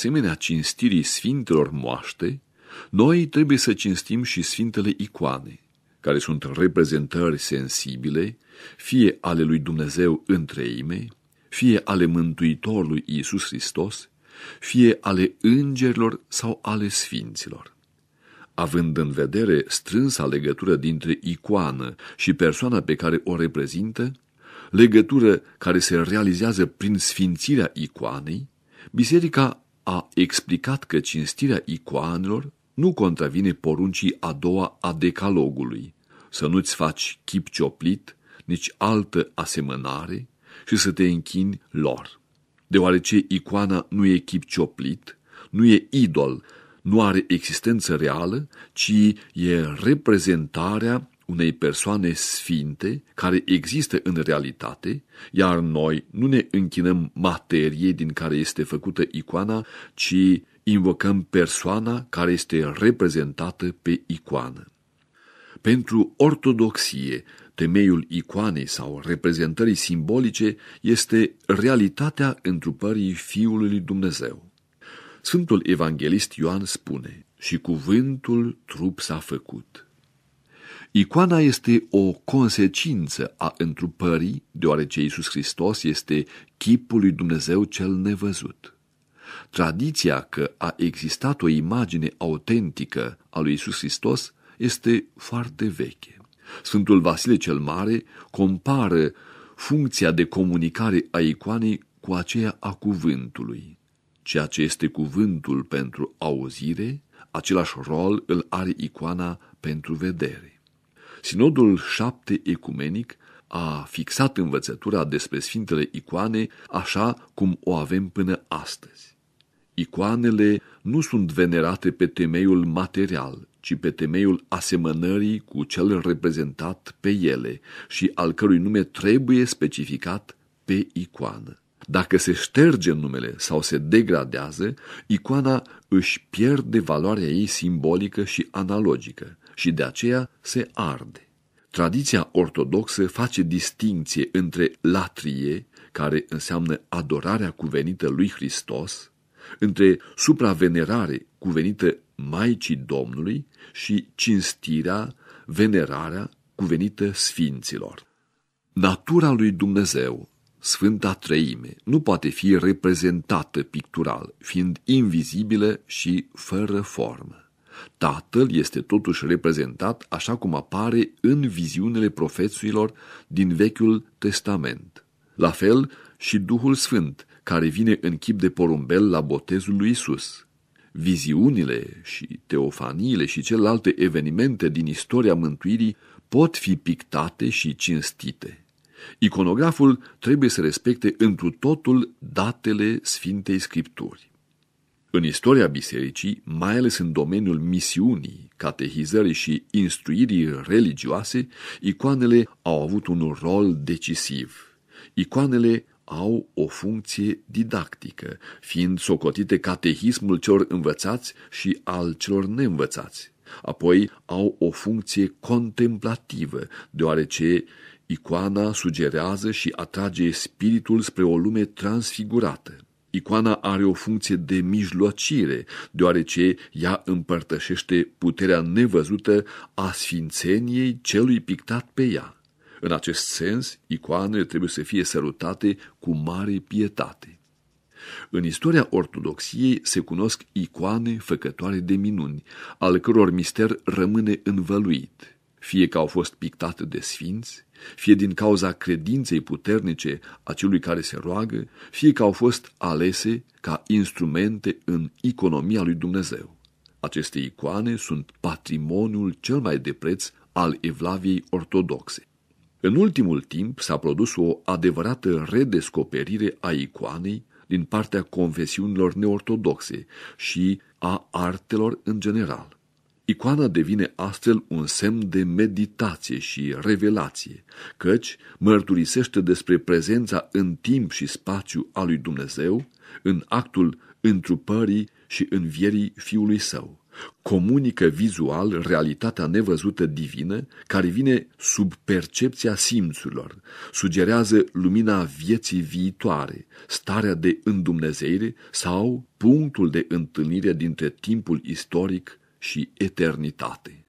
asemenea cinstirii sfintelor moaște, noi trebuie să cinstim și sfintele icoane, care sunt reprezentări sensibile, fie ale lui Dumnezeu în treime, fie ale Mântuitorului Iisus Hristos, fie ale îngerilor sau ale sfinților. Având în vedere strânsa legătură dintre icoană și persoana pe care o reprezintă, legătură care se realizează prin sfințirea icoanei, biserica a explicat că cinstirea icoanelor nu contravine poruncii a doua a decalogului, să nu-ți faci chip cioplit, nici altă asemănare și să te închini lor. Deoarece icoana nu e chip cioplit, nu e idol, nu are existență reală, ci e reprezentarea unei persoane sfinte care există în realitate, iar noi nu ne închinăm materie din care este făcută icoana, ci invocăm persoana care este reprezentată pe icoană. Pentru ortodoxie, temeiul icoanei sau reprezentării simbolice este realitatea întrupării Fiului lui Dumnezeu. Sfântul Evanghelist Ioan spune, și cuvântul trup s-a făcut. Icoana este o consecință a întrupării, deoarece Iisus Hristos este chipul lui Dumnezeu cel nevăzut. Tradiția că a existat o imagine autentică a lui Iisus Hristos este foarte veche. Sfântul Vasile cel Mare compară funcția de comunicare a icoanei cu aceea a cuvântului. Ceea ce este cuvântul pentru auzire, același rol îl are icoana pentru vedere. Sinodul șapte ecumenic a fixat învățătura despre Sfintele Icoane așa cum o avem până astăzi. Icoanele nu sunt venerate pe temeiul material, ci pe temeiul asemănării cu cel reprezentat pe ele și al cărui nume trebuie specificat pe icoană. Dacă se șterge numele sau se degradează, icoana își pierde valoarea ei simbolică și analogică și de aceea se arde. Tradiția ortodoxă face distinție între latrie, care înseamnă adorarea cuvenită lui Hristos, între supravenerare cuvenită Maicii Domnului și cinstirea, venerarea cuvenită sfinților. Natura lui Dumnezeu, Sfânta Treime, nu poate fi reprezentată pictural, fiind invizibilă și fără formă. Tatăl este totuși reprezentat așa cum apare în viziunile profețuilor din Vechiul Testament. La fel și Duhul Sfânt, care vine în chip de porumbel la botezul lui Isus. Viziunile și teofaniile și celelalte evenimente din istoria mântuirii pot fi pictate și cinstite. Iconograful trebuie să respecte întru totul datele Sfintei Scripturi. În istoria bisericii, mai ales în domeniul misiunii, catehizării și instruirii religioase, icoanele au avut un rol decisiv. Icoanele au o funcție didactică, fiind socotite catehismul celor învățați și al celor neînvățați. Apoi au o funcție contemplativă, deoarece icoana sugerează și atrage spiritul spre o lume transfigurată. Icoana are o funcție de mijlocire, deoarece ea împărtășește puterea nevăzută a sfințeniei celui pictat pe ea. În acest sens, icoanele trebuie să fie sărutate cu mare pietate. În istoria ortodoxiei se cunosc icoane făcătoare de minuni, al căror mister rămâne învăluit, fie că au fost pictate de sfinți, fie din cauza credinței puternice a celui care se roagă, fie că au fost alese ca instrumente în economia lui Dumnezeu. Aceste icoane sunt patrimoniul cel mai de preț al Evlaviei ortodoxe. În ultimul timp s-a produs o adevărată redescoperire a icoanei din partea confesiunilor neortodoxe și a artelor în general. Icoana devine astfel un semn de meditație și revelație, căci mărturisește despre prezența în timp și spațiu a lui Dumnezeu, în actul întrupării și învierii Fiului Său. Comunică vizual realitatea nevăzută divină care vine sub percepția simțurilor, sugerează lumina vieții viitoare, starea de îndumnezeire sau punctul de întâlnire dintre timpul istoric și eternitate.